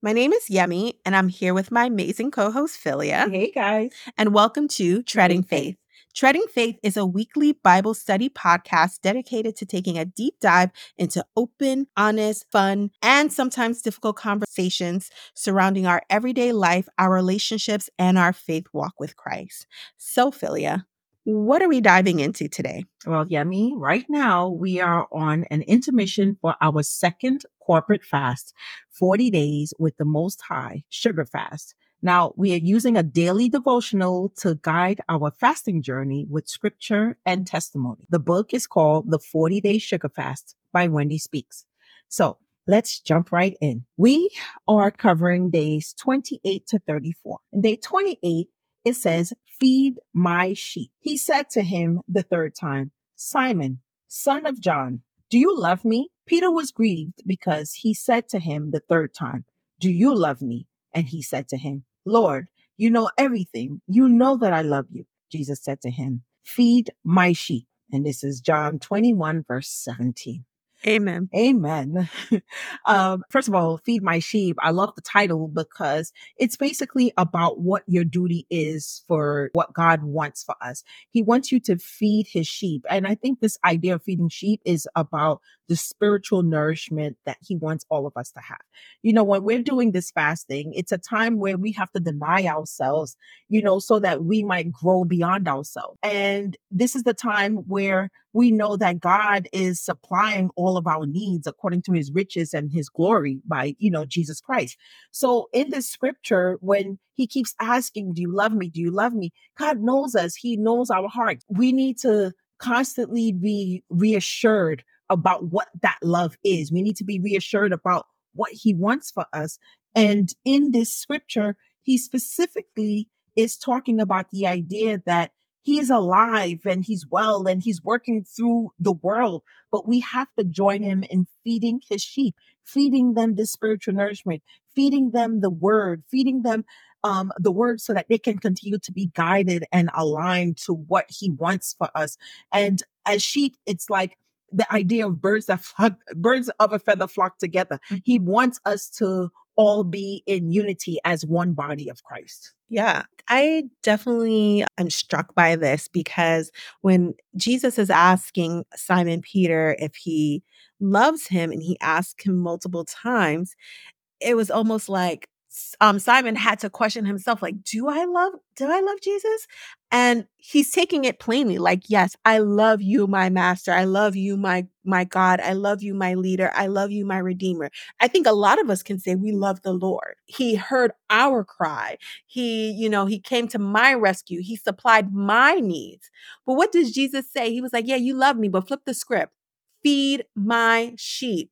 My name is Yemi, and I'm here with my amazing co host, Philia. Hey, guys. And welcome to Treading Faith. Treading Faith is a weekly Bible study podcast dedicated to taking a deep dive into open, honest, fun, and sometimes difficult conversations surrounding our everyday life, our relationships, and our faith walk with Christ. So, Philia, what are we diving into today? Well, Yemi, right now we are on an intermission for our second corporate fast, 40 days with the Most High sugar fast. Now we are using a daily devotional to guide our fasting journey with scripture and testimony. The book is called The 40 Day Sugar Fast by Wendy Speake. So let's jump right in. We are covering days 28 to 34. In day 28, it says, feed my sheep. He said to him the third time, Simon, son of John, do you love me? Peter was grieved because he said to him the third time, Do you love me? And he said to him, Lord, you know everything. You know that I love you. Jesus said to him, Feed my sheep. And this is John 21, verse 17. Amen. Amen. um, first of all, feed my sheep. I love the title because it's basically about what your duty is for what God wants for us. He wants you to feed his sheep. And I think this idea of feeding sheep is about the spiritual nourishment that he wants all of us to have. You know, when we're doing this fasting, it's a time where we have to deny ourselves, you know, so that we might grow beyond ourselves. And this is the time where we know that God is supplying all of our needs according to his riches and his glory by, you know, Jesus Christ. So in this scripture, when he keeps asking, do you love me? Do you love me? God knows us. He knows our heart. We need to constantly be reassured about what that love is. We need to be reassured about what he wants for us. And in this scripture, he specifically is talking about the idea that he is alive and he's well and he's working through the world. But we have to join him in feeding his sheep, feeding them the spiritual nourishment, feeding them the word, feeding them um, the word so that they can continue to be guided and aligned to what he wants for us. And as sheep, it's like the idea of birds that flock, birds of a feather flock together. Mm. He wants us to all be in unity as one body of Christ. Yeah, I definitely am struck by this because when Jesus is asking Simon Peter if he loves him and he asked him multiple times, it was almost like um, Simon had to question himself, like, do I love, do I love Jesus? And he's taking it plainly, like, yes, I love you, my master. I love you, my, my God. I love you, my leader. I love you, my redeemer. I think a lot of us can say we love the Lord. He heard our cry. He, you know, he came to my rescue. He supplied my needs. But what does Jesus say? He was like, yeah, you love me, but flip the script. Feed my sheep.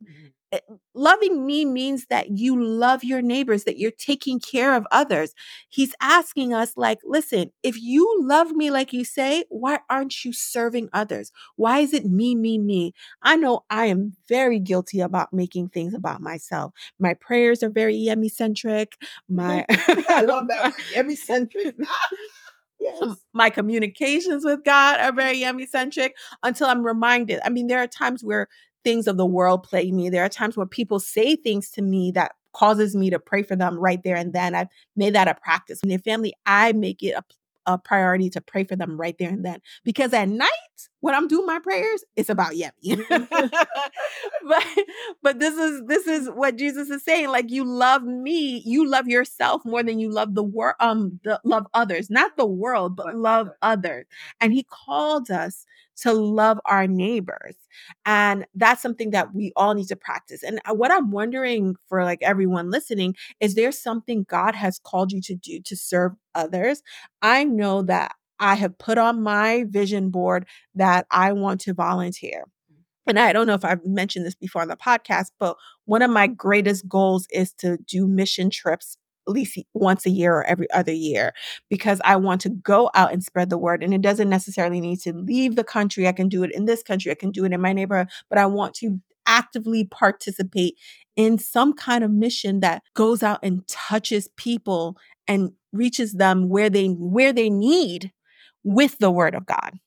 Eh, loving me means that you love your neighbors, that you're taking care of others. He's asking us, like, listen, if you love me like you say, why aren't you serving others? Why is it me, me, me? I know I am very guilty about making things about myself. My prayers are very Yemi centric. My I love that Yemi centric. Yes. My communications with God are very Yemi centric until I'm reminded. I mean, there are times where things of the world plague me. There are times where people say things to me that causes me to pray for them right there and then. I've made that a practice. In their family, I make it a a priority to pray for them right there and then. Because at night, when I'm doing my prayers, it's about Yemi. but but this is this is what Jesus is saying. Like you love me, you love yourself more than you love the world, um, the love others, not the world, but love others. And he called us to love our neighbors. And that's something that we all need to practice. And uh, what I'm wondering for like everyone listening is there something God has called you to do to serve others? I know that I have put on my vision board that I want to volunteer. And I don't know if I've mentioned this before on the podcast, but one of my greatest goals is to do mission trips at least once a year or every other year because I want to go out and spread the word. And it doesn't necessarily need to leave the country. I can do it in this country, I can do it in my neighborhood, but I want to actively participate in some kind of mission that goes out and touches people and reaches them where they where they need with the word of God.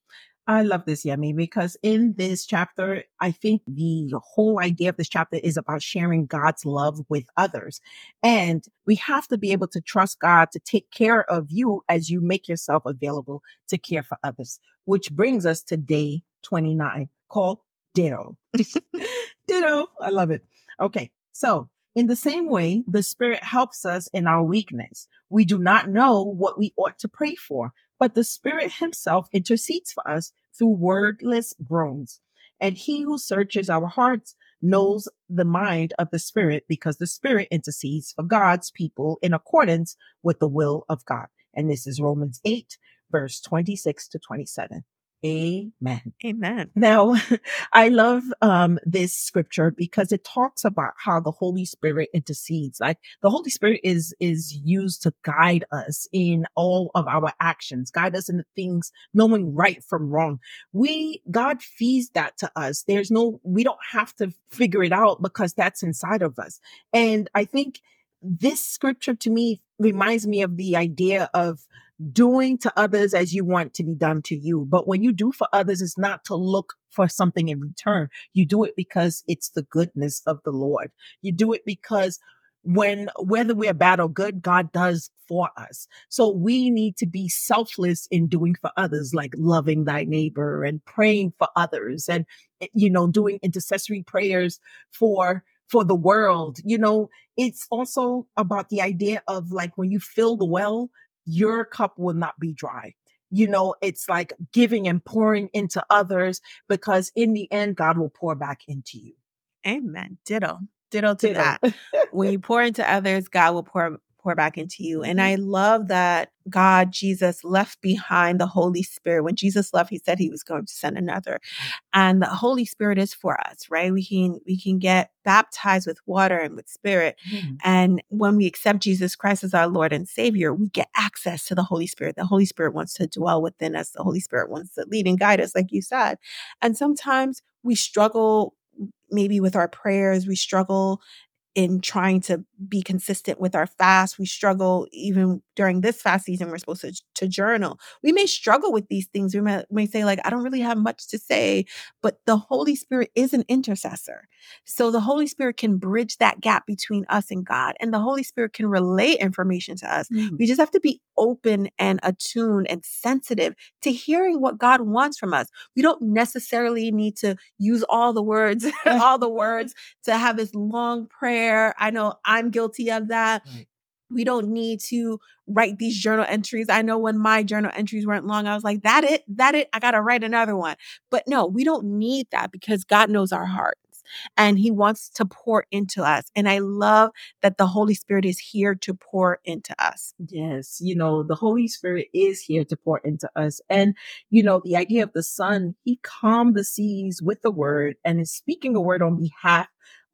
I love this, Yemi, because in this chapter, I think the whole idea of this chapter is about sharing God's love with others. And we have to be able to trust God to take care of you as you make yourself available to care for others, which brings us to day 29 called Ditto. Ditto. I love it. Okay. So in the same way, the Spirit helps us in our weakness. We do not know what we ought to pray for, but the Spirit Himself intercedes for us through wordless groans. And He who searches our hearts knows the mind of the Spirit because the Spirit intercedes for God's people in accordance with the will of God. And this is Romans 8, verse 26 to 27. Amen. Amen. Now, I love um, this scripture because it talks about how the Holy Spirit intercedes. Like the Holy Spirit is is used to guide us in all of our actions, guide us in the things, knowing right from wrong. We God feeds that to us. There's no, we don't have to figure it out because that's inside of us. And I think this scripture to me reminds me of the idea of doing to others as you want to be done to you. But when you do for others, it's not to look for something in return. You do it because it's the goodness of the Lord. You do it because when whether we're bad or good, God does for us. So we need to be selfless in doing for others, like loving thy neighbor and praying for others and, eh, you know, doing intercessory prayers for for the world. You know, it's also about the idea of like when you fill the well, your cup will not be dry. You know, it's like giving and pouring into others because in the end, God will pour back into you. Amen. Ditto. Ditto to Ditto. that. when you pour into others, God will pour pour back into you. And mm-hmm. I love that God, Jesus left behind the Holy Spirit. When Jesus left, he said he was going to send another. And the Holy Spirit is for us, right? We can we can get baptized with water and with spirit. Mm-hmm. And when we accept Jesus Christ as our Lord and Savior, we get access to the Holy Spirit. The Holy Spirit wants to dwell within us. The Holy Spirit wants to lead and guide us, like you said. And sometimes we struggle maybe with our prayers, we struggle in trying to be consistent with our fast. We struggle even during this fast season. We're supposed to, to journal. We may struggle with these things. We may, may say, like, I don't really have much to say, but the Holy Spirit is an intercessor. So the Holy Spirit can bridge that gap between us and God, and the Holy Spirit can relay information to us. Mm. We just have to be open and attuned and sensitive to hearing what God wants from us. We don't necessarily need to use all the words, all the words to have this long prayer. I know I'm guilty of that. Right. We don't need to write these journal entries. I know when my journal entries weren't long, I was like, that it, that it, I got to write another one. But no, we don't need that because God knows our heart and he wants to pour into us. And I love that the Holy Spirit is here to pour into us. Yes. You know, the Holy Spirit is here to pour into us. And, you know, the idea of the Son, he calmed the seas with the word and is speaking a word on behalf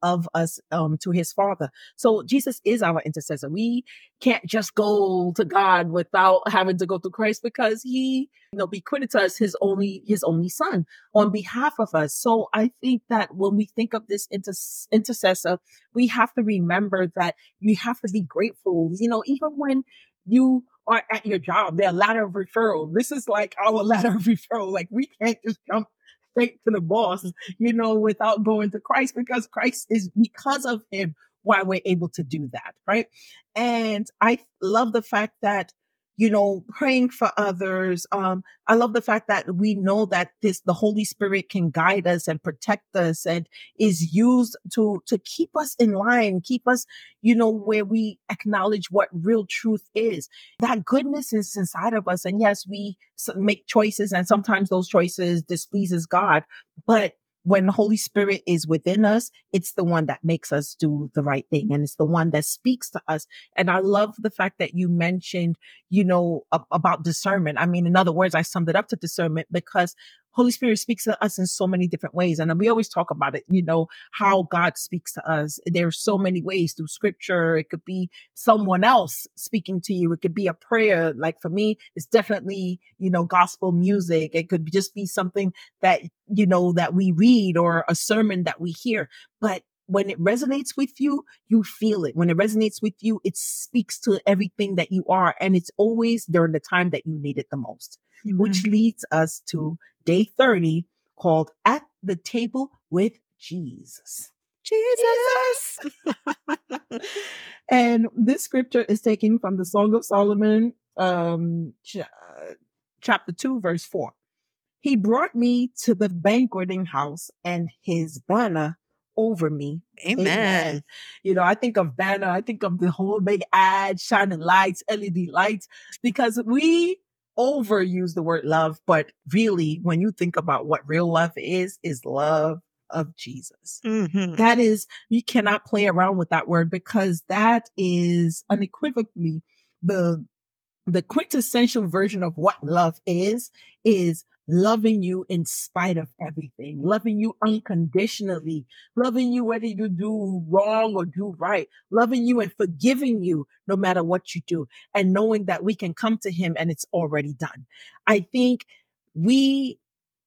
of us um, to his father. So Jesus is our intercessor. We can't just go to God without having to go through Christ because he, you know, bequeathed to us his only, his only son on behalf of us. So I think that when we think of this inter- intercessor, we have to remember that we have to be grateful. You know, even when you are at your job, their ladder of referral. This is like our ladder of referral. Like we can't just jump straight to the boss, you know, without going to Christ because Christ is because of him why we're able to do that. Right. And I love the fact that you know, praying for others. Um, I love the fact that we know that this, the Holy Spirit can guide us and protect us and is used to, to keep us in line, keep us, you know, where we acknowledge what real truth is. That goodness is inside of us. And yes, we make choices and sometimes those choices displeases God, but when the Holy Spirit is within us, it's the one that makes us do the right thing. And it's the one that speaks to us. And I love the fact that you mentioned, you know, about discernment. I mean, in other words, I summed it up to discernment because Holy Spirit speaks to us in so many different ways. And we always talk about it, you know, how God speaks to us. There are so many ways through scripture. It could be someone else speaking to you. It could be a prayer. Like for me, it's definitely, you know, gospel music. It could just be something that, you know, that we read or a sermon that we hear. But when it resonates with you, you feel it. When it resonates with you, it speaks to everything that you are. And it's always during the time that you need it the most, mm-hmm. which leads us to day 30 called At the Table with Jesus. Jesus. and this scripture is taken from the Song of Solomon, um, ch- chapter 2, verse 4. He brought me to the banqueting house and his banner over me. Amen. Amen. You know, I think of banner, I think of the whole big ad, shining lights, LED lights, because we overuse the word love, but really, when you think about what real love is, is love of Jesus. Mm-hmm. That is, you cannot play around with that word because that is unequivocally the the quintessential version of what love is is loving you in spite of everything, loving you unconditionally, loving you whether you do wrong or do right, loving you and forgiving you no matter what you do, and knowing that we can come to Him and it's already done. I think we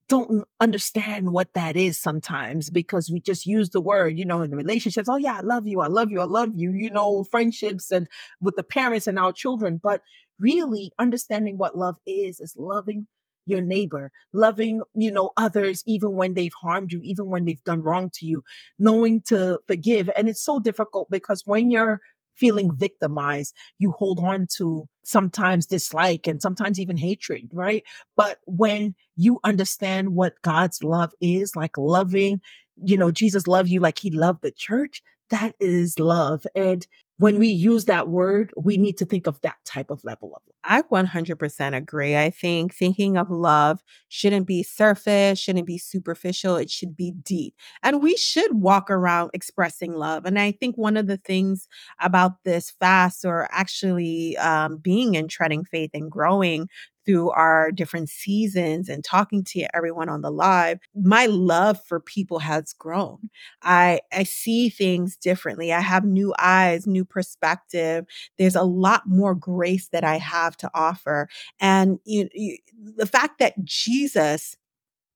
don't understand what that is sometimes because we just use the word, you know, in the relationships. Oh yeah, I love you. I love you. I love you, you know, friendships and with the parents and our children. But really understanding what love is, is loving your neighbor, loving, you know, others, even when they've harmed you, even when they've done wrong to you, knowing to forgive. And it's so difficult because when you're feeling victimized, you hold on to sometimes dislike and sometimes even hatred, right? But when you understand what God's love is, like loving, you know, Jesus loved you like he loved the church, that is love. And when we use that word, we need to think of that type of level of love. I 100% agree. I think thinking of love shouldn't be surface, shouldn't be superficial. It should be deep. And we should walk around expressing love. And I think one of the things about this fast or actually um, being in treading faith and growing through our different seasons and talking to everyone on the live, my love for people has grown. I I see things differently. I have new eyes, new perspective. There's a lot more grace that I have to offer. And you, you, the fact that Jesus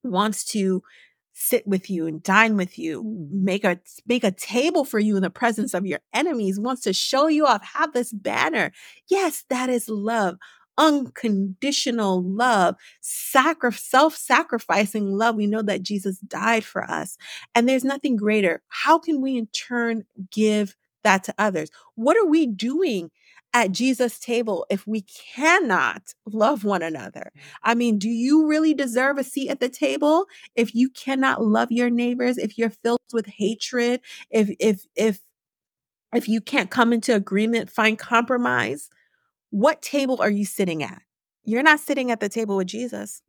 wants to sit with you and dine with you, make a make a table for you in the presence of your enemies, wants to show you off, have this banner. Yes, that is love unconditional love, sacri- self sacrificing love. We know that Jesus died for us, and there's nothing greater. How can we in turn give that to others? What are we doing? At Jesus' table, if we cannot love one another, I mean, do you really deserve a seat at the table if you cannot love your neighbors? If you're filled with hatred, if if if if you can't come into agreement, find compromise, what table are you sitting at? You're not sitting at the table with Jesus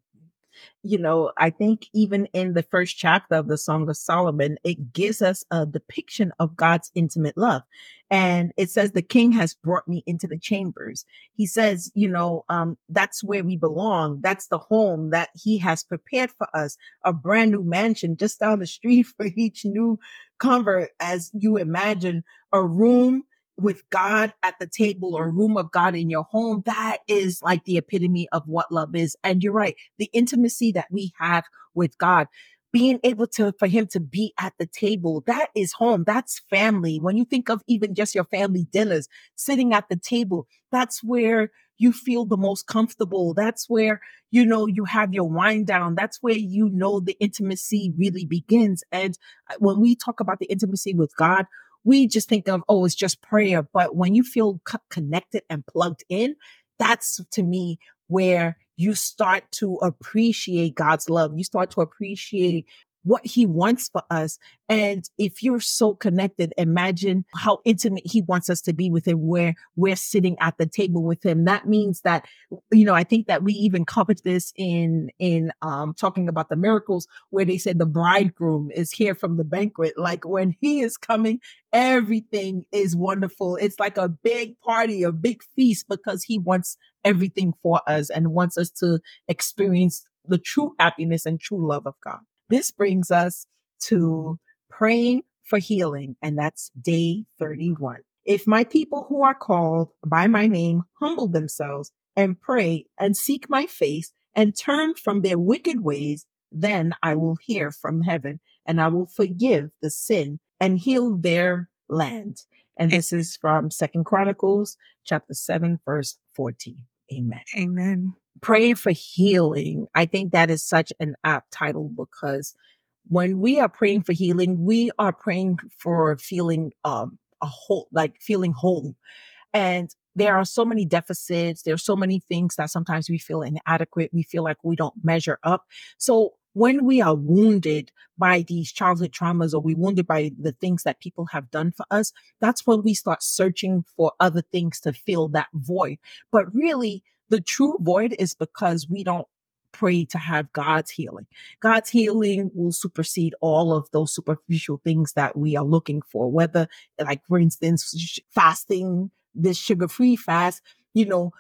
you know, I think even in the first chapter of the Song of Solomon, it gives us a depiction of God's intimate love. And it says, the king has brought me into the chambers. He says, you know, um, that's where we belong. That's the home that he has prepared for us, a brand new mansion just down the street for each new convert. As you imagine a room with God at the table or room of God in your home, that is like the epitome of what love is. And you're right. The intimacy that we have with God, being able to, for him to be at the table, that is home. That's family. When you think of even just your family dinners, sitting at the table, that's where you feel the most comfortable. That's where, you know, you have your wind down. That's where you know the intimacy really begins. And uh, when we talk about the intimacy with God, we just think of, oh, it's just prayer. But when you feel connected and plugged in, that's to me where you start to appreciate God's love. You start to appreciate what he wants for us. And if you're so connected, imagine how intimate he wants us to be with him, where we're sitting at the table with him. That means that, you know, I think that we even covered this in, in, um, talking about the miracles where they said the bridegroom is here from the banquet. Like when he is coming, everything is wonderful. It's like a big party, a big feast because he wants everything for us and wants us to experience the true happiness and true love of God. This brings us to praying for healing, and that's day 31. If my people who are called by my name humble themselves and pray and seek my face and turn from their wicked ways, then I will hear from heaven and I will forgive the sin and heal their land. And this is from Second Chronicles chapter 7, verse 14. Amen. Amen. Praying for healing. I think that is such an apt title because when we are praying for healing, we are praying for feeling um a whole like feeling whole. And there are so many deficits. There are so many things that sometimes we feel inadequate. We feel like we don't measure up. So when we are wounded by these childhood traumas or we wounded by the things that people have done for us, that's when we start searching for other things to fill that void. But really, the true void is because we don't pray to have God's healing. God's healing will supersede all of those superficial things that we are looking for, whether like, for instance, fasting, this sugar free fast you know,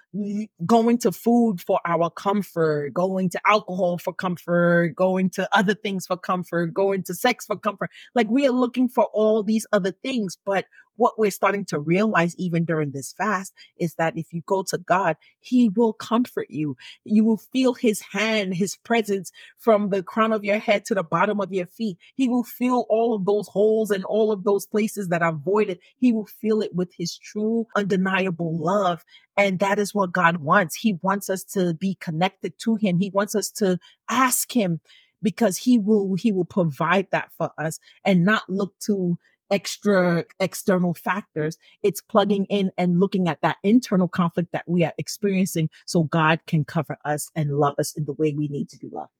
going to food for our comfort, going to alcohol for comfort, going to other things for comfort, going to sex for comfort. Like we are looking for all these other things, but what we're starting to realize even during this fast is that if you go to God, He will comfort you. You will feel His hand, His presence from the crown of your head to the bottom of your feet. He will fill all of those holes and all of those places that are voided. He will fill it with His true, undeniable love. And that is what God wants. He wants us to be connected to Him. He wants us to ask Him because he will he will provide that for us and not look to extra external factors. It's plugging in and looking at that internal conflict that we are experiencing so God can cover us and love us in the way we need to be loved.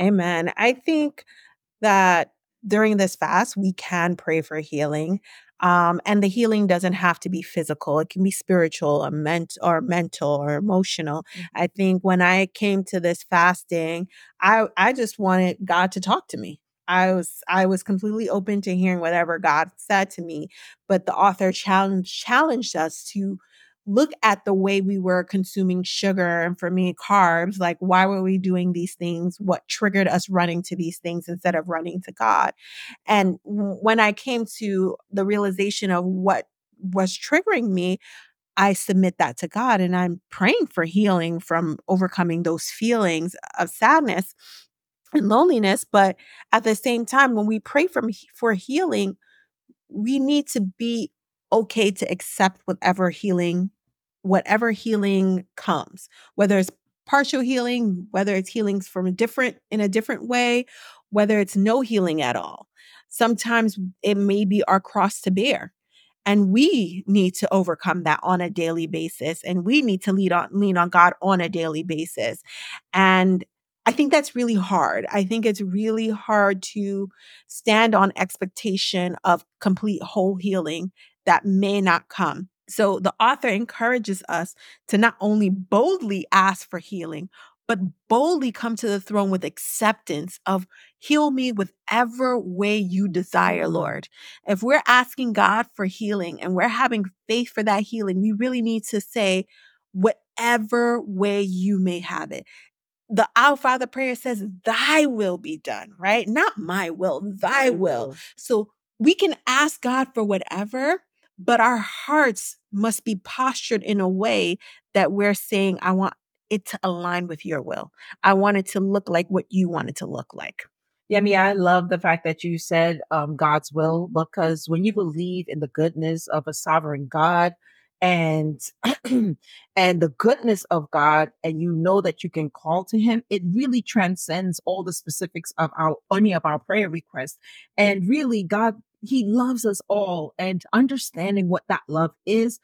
Amen. I think that during this fast, we can pray for healing. Um, and the healing doesn't have to be physical. It can be spiritual or, ment- or mental or emotional. Mm-hmm. I think when I came to this fasting, I, I just wanted God to talk to me. I was I was completely open to hearing whatever God said to me, but the author challenged challenged us to look at the way we were consuming sugar and for me carbs like why were we doing these things? What triggered us running to these things instead of running to god? And when i came to the realization of what was triggering me i submit that to god and i'm praying for healing from overcoming those feelings of sadness and loneliness. But at the same time, when we pray for, for healing, we need to be okay to accept whatever healing, whatever healing comes, whether it's partial healing, whether it's healings from a different in a different way, whether it's no healing at all. Sometimes it may be our cross to bear. And we need to overcome that on a daily basis. And we need to lead on lean on God on a daily basis. And I think that's really hard. I think it's really hard to stand on expectation of complete whole healing that may not come. So the author encourages us to not only boldly ask for healing, but boldly come to the throne with acceptance of heal me whatever way you desire, Lord. If we're asking God for healing and we're having faith for that healing, we really need to say, whatever way you may have it the Our Father prayer says, Thy will be done, right? Not my will, Thy will. So we can ask God for whatever, but our hearts must be postured in a way that we're saying, I want it to align with your will. I want it to look like what you want it to look like. Yeah, mean, I love the fact that you said um, God's will because when you believe in the goodness of a sovereign God, and and the goodness of God and you know that you can call to him it really transcends all the specifics of our any of our prayer requests. And really God he loves us all and understanding what that love is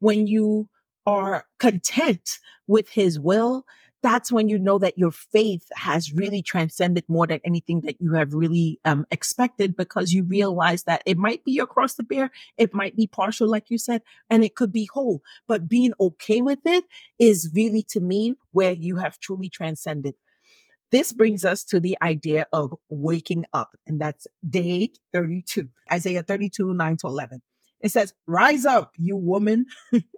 when you are content with his will that's when you know that your faith has really transcended more than anything that you have really um, expected because you realize that it might be across the bear, it might be partial, like you said, and it could be whole. But being okay with it is really to me where you have truly transcended. This brings us to the idea of waking up, and that's day 32, Isaiah 32, 9 to 11. It says, Rise up, you woman.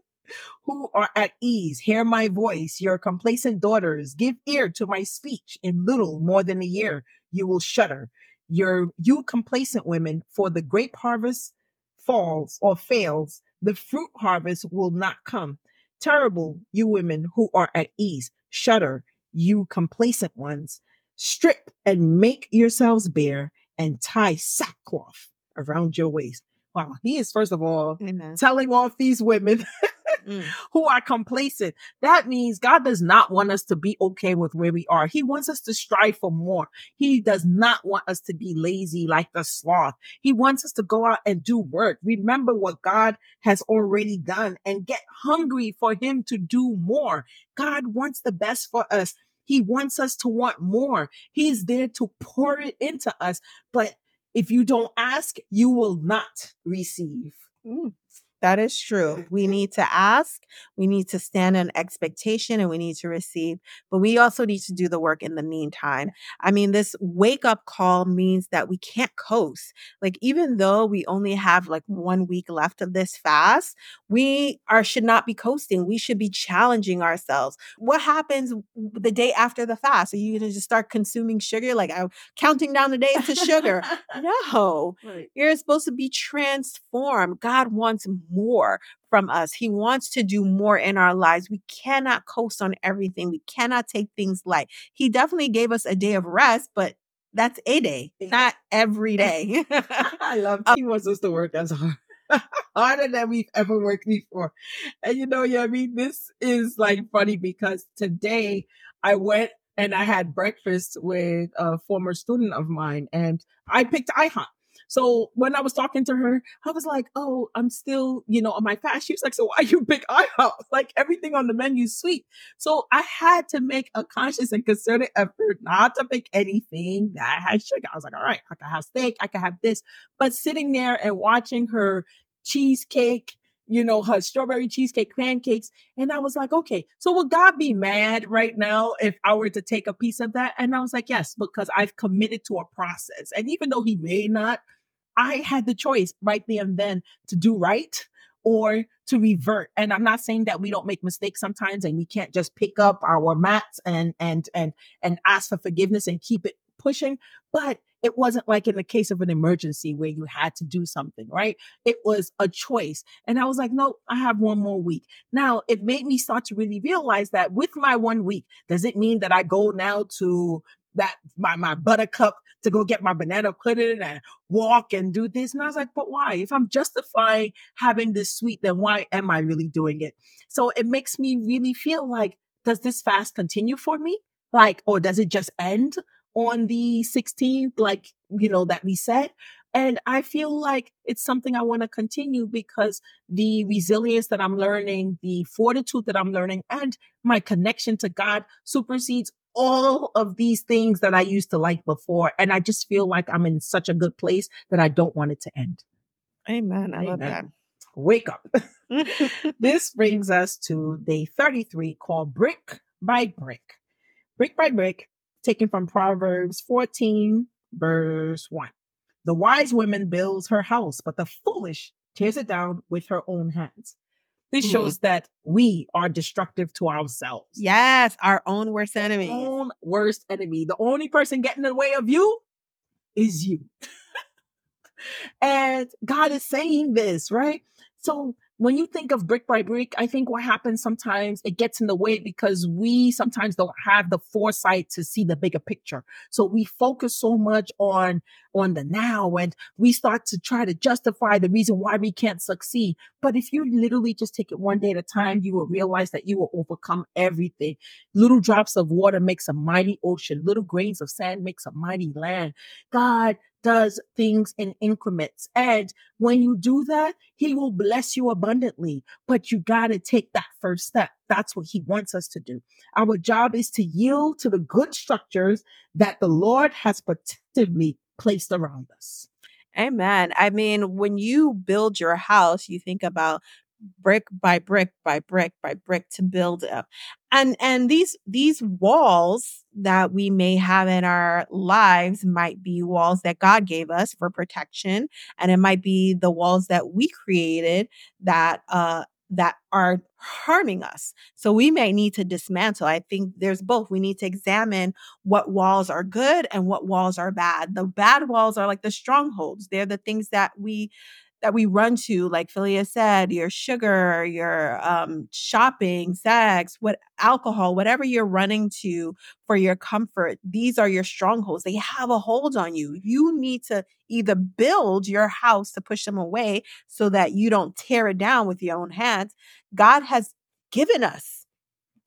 who are at ease, hear my voice, your complacent daughters, give ear to my speech. In little more than a year, you will shudder. Your, you complacent women, for the grape harvest falls or fails, the fruit harvest will not come. Terrible, you women who are at ease, shudder, you complacent ones. Strip and make yourselves bare and tie sackcloth around your waist. Wow. He is, first of all, Amen. telling off these women Mm. who are complacent. That means God does not want us to be okay with where we are. He wants us to strive for more. He does not want us to be lazy like the sloth. He wants us to go out and do work. Remember what God has already done and get hungry for Him to do more. God wants the best for us. He wants us to want more. He's there to pour it into us. But if you don't ask, you will not receive. Mm. That is true. We need to ask, we need to stand in expectation, and we need to receive. But we also need to do the work in the meantime. I mean, this wake up call means that we can't coast. Like, even though we only have like one week left of this fast, we are should not be coasting. We should be challenging ourselves. What happens the day after the fast? Are you gonna just start consuming sugar? Like I'm counting down the days to sugar. No. Right. You're supposed to be transformed. God wants more from us. He wants to do more in our lives. We cannot coast on everything. We cannot take things light. He definitely gave us a day of rest, but that's a day, not every day. I love um he wants us to work as hard. Harder than we've ever worked before. And you know, yeah, I mean, this is like funny because today I went and I had breakfast with a former student of mine and I picked IHOP. So when I was talking to her, I was like, "Oh, I'm still, you know, on my fast." She was like, "So why you pick IHOP? Like everything on the menu sweet." So I had to make a conscious and concerted effort not to pick anything that had sugar. I was like, "All right, I can have steak, I can have this," but sitting there and watching her cheesecake, you know, her strawberry cheesecake pancakes, and I was like, "Okay, so would God be mad right now if I were to take a piece of that?" And I was like, "Yes, because I've committed to a process, and even though He may not." I had the choice right there and then to do right or to revert. And I'm not saying that we don't make mistakes sometimes and we can't just pick up our mats and and and and ask for forgiveness and keep it pushing, but it wasn't like in the case of an emergency where you had to do something, right? It was a choice. And I was like, no, I have one more week. Now, it made me start to really realize that with my one week, does it mean that I go now to that my my buttercup to go get my banana pudding and walk and do this. And I was like, but why? If I'm justifying having this sweet, then why am I really doing it? So it makes me really feel like, does this fast continue for me? Like, or does it just end on the 16th, like, you know, that we said? And I feel like it's something I want to continue because the resilience that I'm learning, the fortitude that I'm learning, and my connection to God supersedes all of these things that I used to like before. And I just feel like I'm in such a good place that I don't want it to end. Amen. I love that. Wake up. this brings us to day 33 called Brick by Brick. Brick by Brick, taken from Proverbs 14, verse 1. The wise woman builds her house, but the foolish tears it down with her own hands. This Mhm. shows that we are destructive to ourselves. yes, our own worst enemy. Own worst enemy. The only person getting in the way of you is you. and God is saying this, right? So when you think of brick by brick, I think what happens sometimes it gets in the way because we sometimes don't have the foresight to see the bigger picture. So we focus so much on on the now and we start to try to justify the reason why we can't succeed. But if you literally just take it one day at a time, you will realize that you will overcome everything. Little drops of water makes a mighty ocean. Little grains of sand makes a mighty land. God does things in increments. And when you do that, he will bless you abundantly. But you got to take that first step. That's what he wants us to do. Our job is to yield to the good structures that the Lord has protectively placed around us. Amen. I mean, when you build your house, you think about brick by brick by brick by brick to build up. And and these these walls that we may have in our lives might be walls that God gave us for protection and it might be the walls that we created that uh that are harming us. So we may need to dismantle. I think there's both. We need to examine what walls are good and what walls are bad. The bad walls are like the strongholds. They're the things that we that we run to, like Philia said, your sugar, your um, shopping, sex, what alcohol, whatever you're running to for your comfort, these are your strongholds. They have a hold on you. You need to either build your house to push them away so that you don't tear it down with your own hands. God has given us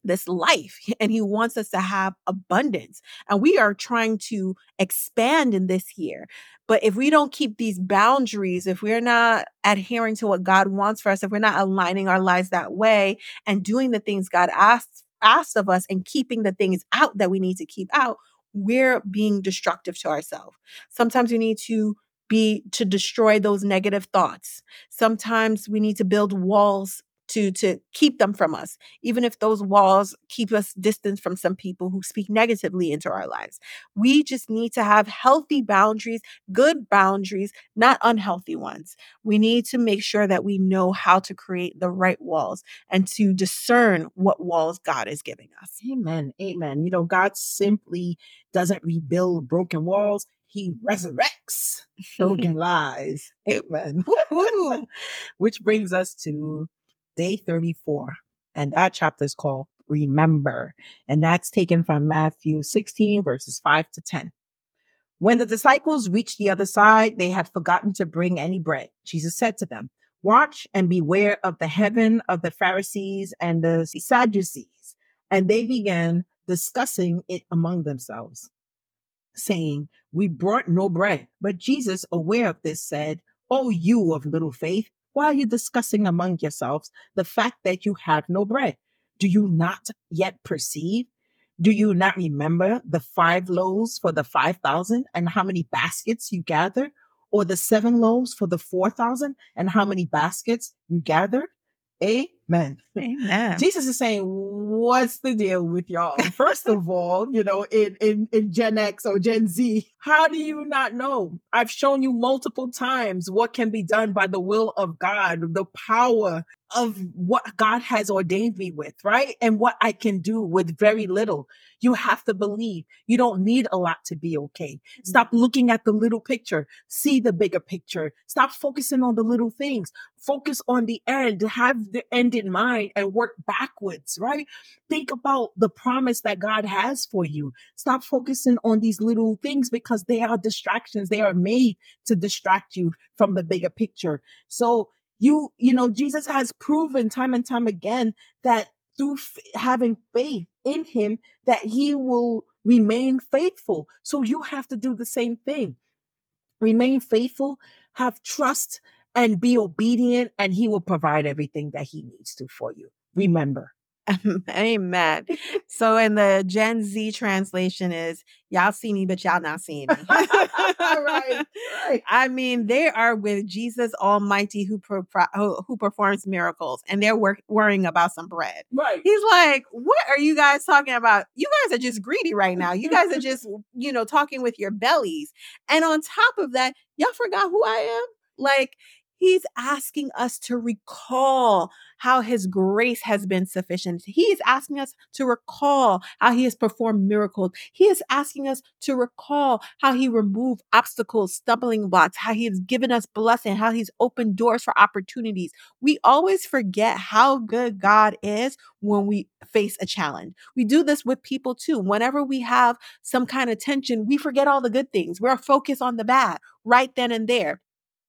this life and he wants us to have abundance and we are trying to expand in this year but if we don't keep these boundaries if we're not adhering to what god wants for us if we're not aligning our lives that way and doing the things god asks asked of us and keeping the things out that we need to keep out we're being destructive to ourselves. Sometimes we need to be to destroy those negative thoughts. Sometimes we need to build walls to to keep them from us even if those walls keep us distant from some people who speak negatively into our lives. We just need to have healthy boundaries good boundaries not unhealthy ones. We need to make sure that we know how to create the right walls and to discern what walls god is giving us. Amen amen. You know god simply doesn't rebuild broken walls he resurrects broken lies. Amen. Which brings us to day 34. And that chapter is called Remember. And that's taken from Matthew 16, verses 5 to 10. When the disciples reached the other side, they had forgotten to bring any bread. Jesus said to them, Watch and beware of the leaven of the Pharisees and the Sadducees. And they began discussing it among themselves, saying, We brought no bread. But Jesus, aware of this, said, O you of little faith, why are you discussing among yourselves the fact that you have no bread? Do you not yet perceive? Do you not remember the five loaves for the 5,000 and how many baskets you gathered? Or the seven loaves for the 4,000 and how many baskets you gathered? Amen. Amen. Jesus is saying, what's the deal with y'all? First of all, you know, in, in, in Gen X or Gen Z, how do you not know? I've shown you multiple times what can be done by the will of God, the power of what God has ordained me with, right? And what I can do with very little. You have to believe you don't need a lot to be okay. Mm-hmm. Stop looking at the little picture. See the bigger picture. Stop focusing on the little things. Focus on the end. Have the end in mind and work backwards, right? Think about the promise that God has for you. Stop focusing on these little things because they are distractions. They are made to distract you from the bigger picture. So you, you know, Jesus has proven time and time again that through f- having faith in him, that he will remain faithful. So you have to do the same thing. Remain faithful, have trust, and be obedient, and he will provide everything that he needs to for you. Remember, Amen. So in the Gen Z translation is y'all see me, but y'all not seeing me. right, right. I mean, they are with Jesus Almighty who, pro- who, performs miracles, and they're wor- worrying about some bread. Right. He's like, "What are you guys talking about? You guys are just greedy right now. You guys are just, you know, talking with your bellies. And on top of that, y'all forgot who I am. Like." He's asking us to recall how his grace has been sufficient. He is asking us to recall how he has performed miracles. He is asking us to recall how he removed obstacles, stumbling blocks, how he has given us blessing, how he's opened doors for opportunities. We always forget how good God is when we face a challenge. We do this with people too. Whenever we have some kind of tension, we forget all the good things. We're focused on the bad right then and there.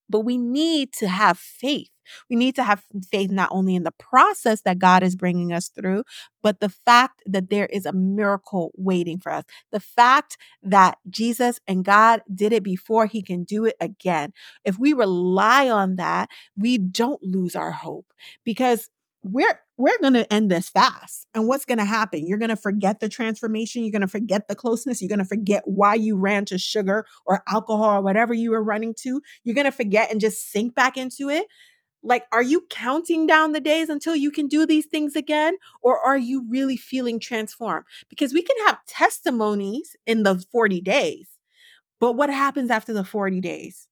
But we need to have faith. We need to have faith not only in the process that God is bringing us through, but the fact that there is a miracle waiting for us. The fact that Jesus and God did it before, He can do it again. If we rely on that, we don't lose our hope because we're we're going to end this fast. And what's going to happen? You're going to forget the transformation. You're going to forget the closeness. You're going to forget why you ran to sugar or alcohol or whatever you were running to. You're going to forget and just sink back into it. Like, are you counting down the days until you can do these things again? Or are you really feeling transformed? Because we can have testimonies in the 40 days, but what happens after the 40 days?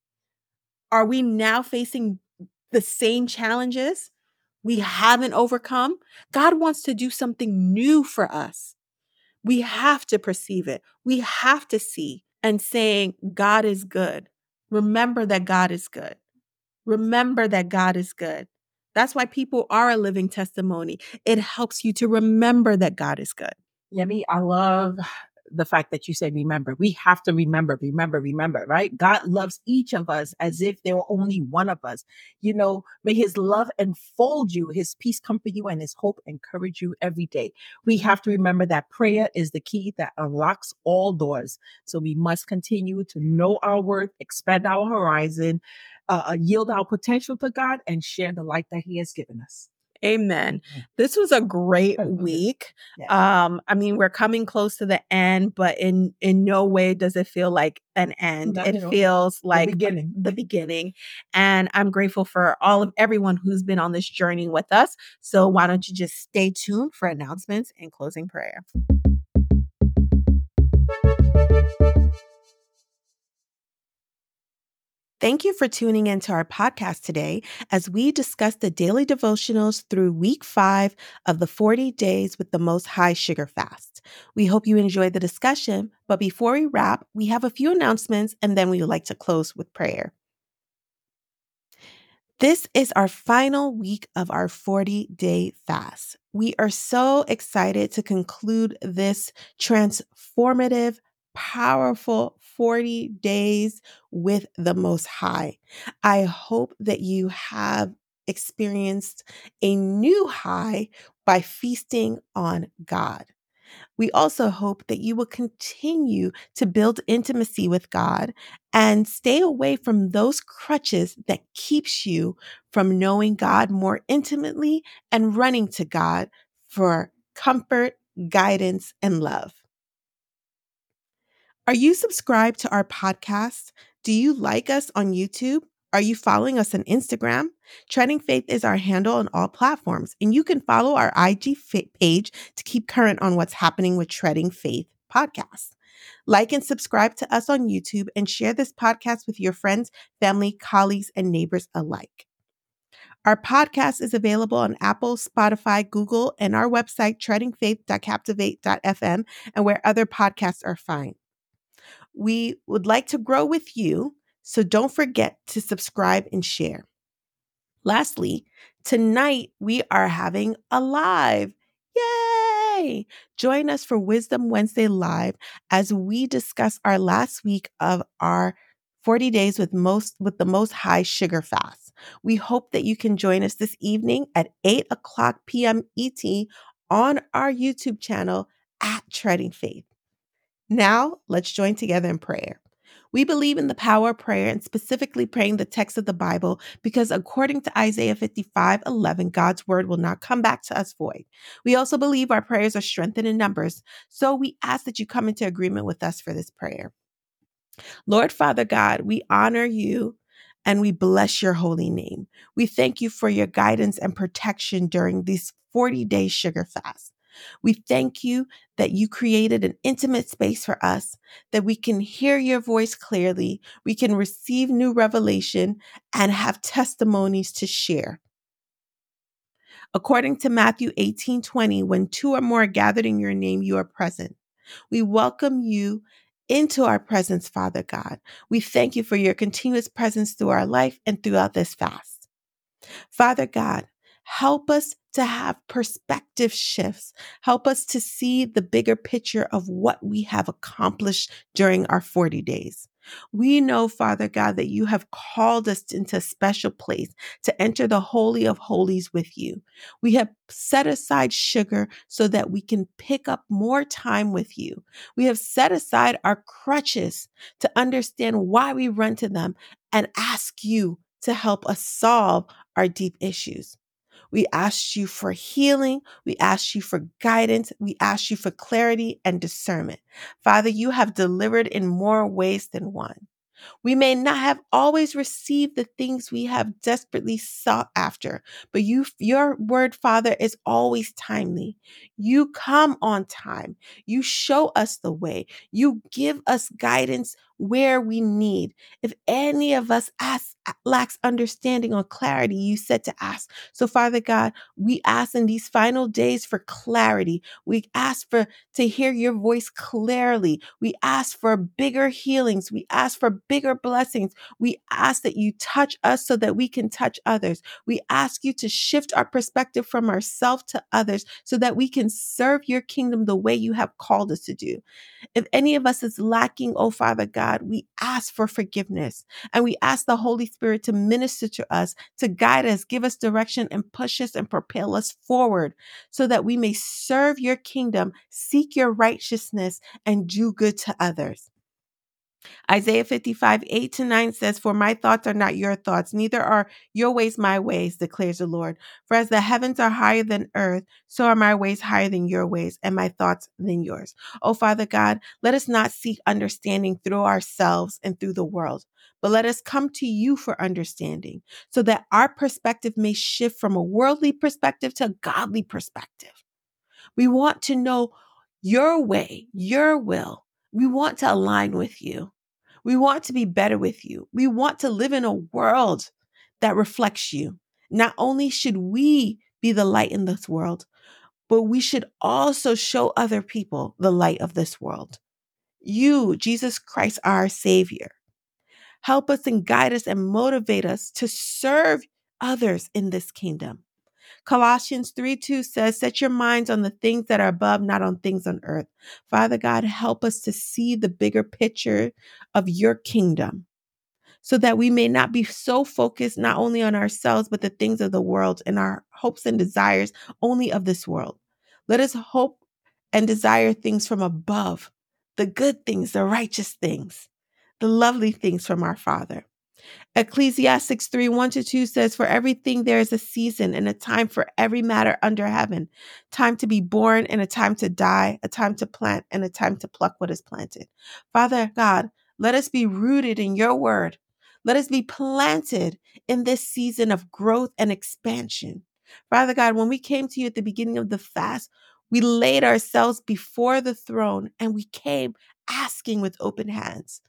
Are we now facing the same challenges? We haven't overcome, God wants to do something new for us. We have to perceive it. We have to see and saying, God is good. Remember that God is good. Remember that God is good. That's why people are a living testimony. It helps you to remember that God is good. Yemi, I love the fact that you said remember. We have to remember, remember, remember, right? God loves each of us as if there were only one of us. You know, may his love enfold you, his peace comfort you, and his hope encourage you every day. We have to remember that prayer is the key that unlocks all doors. So we must continue to know our worth, expand our horizon, uh, uh yield our potential to God, and share the light that he has given us. Amen. Mm. This was a great week. Um, I mean, we're coming close to the end, but in in no way does it feel like an end. Not it feels like the beginning. the beginning. And I'm grateful for all of everyone who's been on this journey with us. So why don't you just stay tuned for announcements and closing prayer. Thank you for tuning into our podcast today as we discuss the daily devotionals through week five of the 40 Days with the Most High Sugar Fast. We hope you enjoyed the discussion, but before we wrap, we have a few announcements and then we would like to close with prayer. This is our final week of our 40 day fast. We are so excited to conclude this transformative, powerful 40 days with the Most High. I hope that you have experienced a new high by feasting on God. We also hope that you will continue to build intimacy with God and stay away from those crutches that keeps you from knowing God more intimately and running to God for comfort, guidance, and love. Are you subscribed to our podcast? Do you like us on YouTube? Are you following us on Instagram? Treading Faith is our handle on all platforms, and you can follow our IG page to keep current on what's happening with Treading Faith podcast. Like and subscribe to us on YouTube and share this podcast with your friends, family, colleagues, and neighbors alike. Our podcast is available on Apple, Spotify, Google, and our website, treadingfaith.captivate.fm, and where other podcasts are found. We would like to grow with you, so don't forget to subscribe and share. Lastly, tonight we are having a live. Yay! Join us for Wisdom Wednesday Live as we discuss our last week of our 40 days with most with the most high sugar fast. We hope that you can join us this evening at 8 o'clock p.m. ET on our YouTube channel at Treading Faith. Now, let's join together in prayer. We believe in the power of prayer and specifically praying the text of the Bible because according to Isaiah 55 11, God's word will not come back to us void. We also believe our prayers are strengthened in numbers, so we ask that you come into agreement with us for this prayer. Lord Father God, we honor you and we bless your holy name. We thank you for your guidance and protection during these 40 day sugar fast. We thank you that you created an intimate space for us, that we can hear your voice clearly, we can receive new revelation, and have testimonies to share. According to Matthew 18 20, when two or more are gathered in your name, you are present. We welcome you into our presence, Father God. We thank you for your continuous presence through our life and throughout this fast. Father God, help us to have perspective shifts. Help us to see the bigger picture of what we have accomplished during our 40 days. We know, Father God, that you have called us into a special place to enter the Holy of Holies with you. We have set aside sugar so that we can pick up more time with you. We have set aside our crutches to understand why we run to them and ask you to help us solve our deep issues. We ask you for healing. We ask you for guidance. We ask you for clarity and discernment. Father, you have delivered in more ways than one. We may not have always received the things we have desperately sought after, but you, your word, Father, is always timely. You come on time. You show us the way. You give us guidance where we need. If any of us ask, lacks understanding or clarity, you said to ask. So, Father God, we ask in these final days for clarity. We ask for to hear your voice clearly. We ask for bigger healings. We ask for bigger blessings. We ask that you touch us so that we can touch others. We ask you to shift our perspective from ourselves to others so that we can serve your kingdom the way you have called us to do. If any of us is lacking, oh Father God, we ask for forgiveness and we ask the Holy Spirit to minister to us, to guide us, give us direction, and push us and propel us forward so that we may serve your kingdom, seek your righteousness, and do good to others. Isaiah 55, 8 to 9 says, For my thoughts are not your thoughts, neither are your ways my ways, declares the Lord. For as the heavens are higher than earth, so are my ways higher than your ways, and my thoughts than yours. Oh, Father God, let us not seek understanding through ourselves and through the world, but let us come to you for understanding so that our perspective may shift from a worldly perspective to a godly perspective. We want to know your way, your will. We want to align with you. We want to be better with you. We want to live in a world that reflects you. Not only should we be the light in this world, but we should also show other people the light of this world. You, Jesus Christ, our Savior. Help us and guide us and motivate us to serve others in this kingdom. Colossians 3 2 says, Set your minds on the things that are above, not on things on earth. Father God, help us to see the bigger picture of your kingdom so that we may not be so focused not only on ourselves, but the things of the world and our hopes and desires only of this world. Let us hope and desire things from above, the good things, the righteous things, the lovely things from our Father. Ecclesiastics 3 1 to 2 says, For everything there is a season and a time for every matter under heaven, time to be born and a time to die, a time to plant and a time to pluck what is planted. Father God, let us be rooted in your word. Let us be planted in this season of growth and expansion. Father God, when we came to you at the beginning of the fast, we laid ourselves before the throne and we came asking with open hands.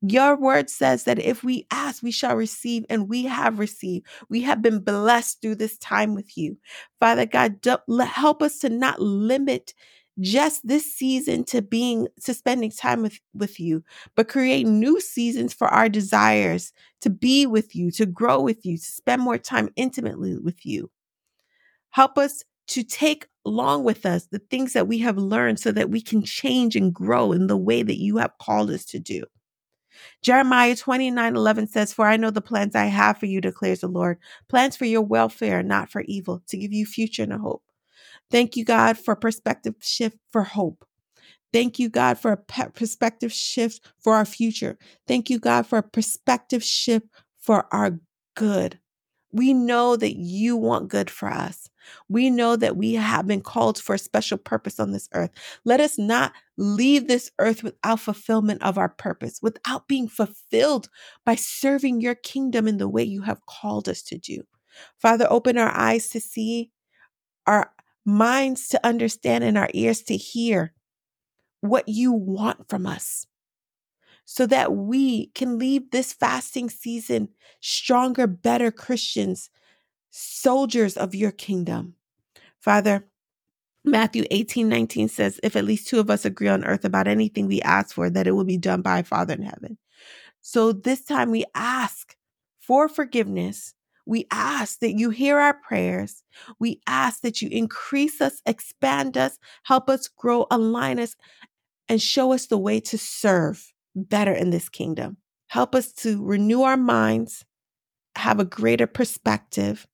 Your word says that if we ask, we shall receive, and we have received. We have been blessed through this time with you. Father God, help us to not limit just this season to being to spending time with with you but create new seasons for our desires to be with you to grow with you to spend more time intimately with you help us to take along with us the things that we have learned so that we can change and grow in the way that you have called us to do Jeremiah 29 11 says, For I know the plans I have for you, declares the Lord plans for your welfare, not for evil, to give you future and a hope. Thank you, God, for a perspective shift for hope. Thank you, God, for a perspective shift for our future. Thank you, God, for a perspective shift for our good. We know that you want good for us. We know that we have been called for a special purpose on this earth. Let us not leave this earth without fulfillment of our purpose, without being fulfilled by serving your kingdom in the way you have called us to do. Father, open our eyes to see, our minds to understand, and our ears to hear what you want from us so that we can leave this fasting season stronger, better Christians, soldiers of your kingdom. Father, Matthew 18, 19 says, If at least two of us agree on earth about anything we ask for, that it will be done by Father in heaven. So this time we ask for forgiveness. We ask that you hear our prayers. We ask that you increase us, expand us, help us grow, align us, and show us the way to serve better in this kingdom. Help us to renew our minds, have a greater perspective,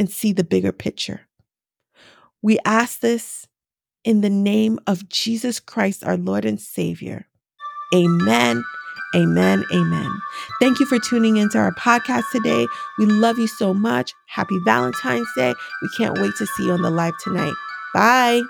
and see the bigger picture. We ask this in the name of Jesus Christ, our Lord and Savior. Amen. Amen. Amen. Thank you for tuning into our podcast today. We love you so much. Happy Valentine's Day. We can't wait to see you on the live tonight. Bye.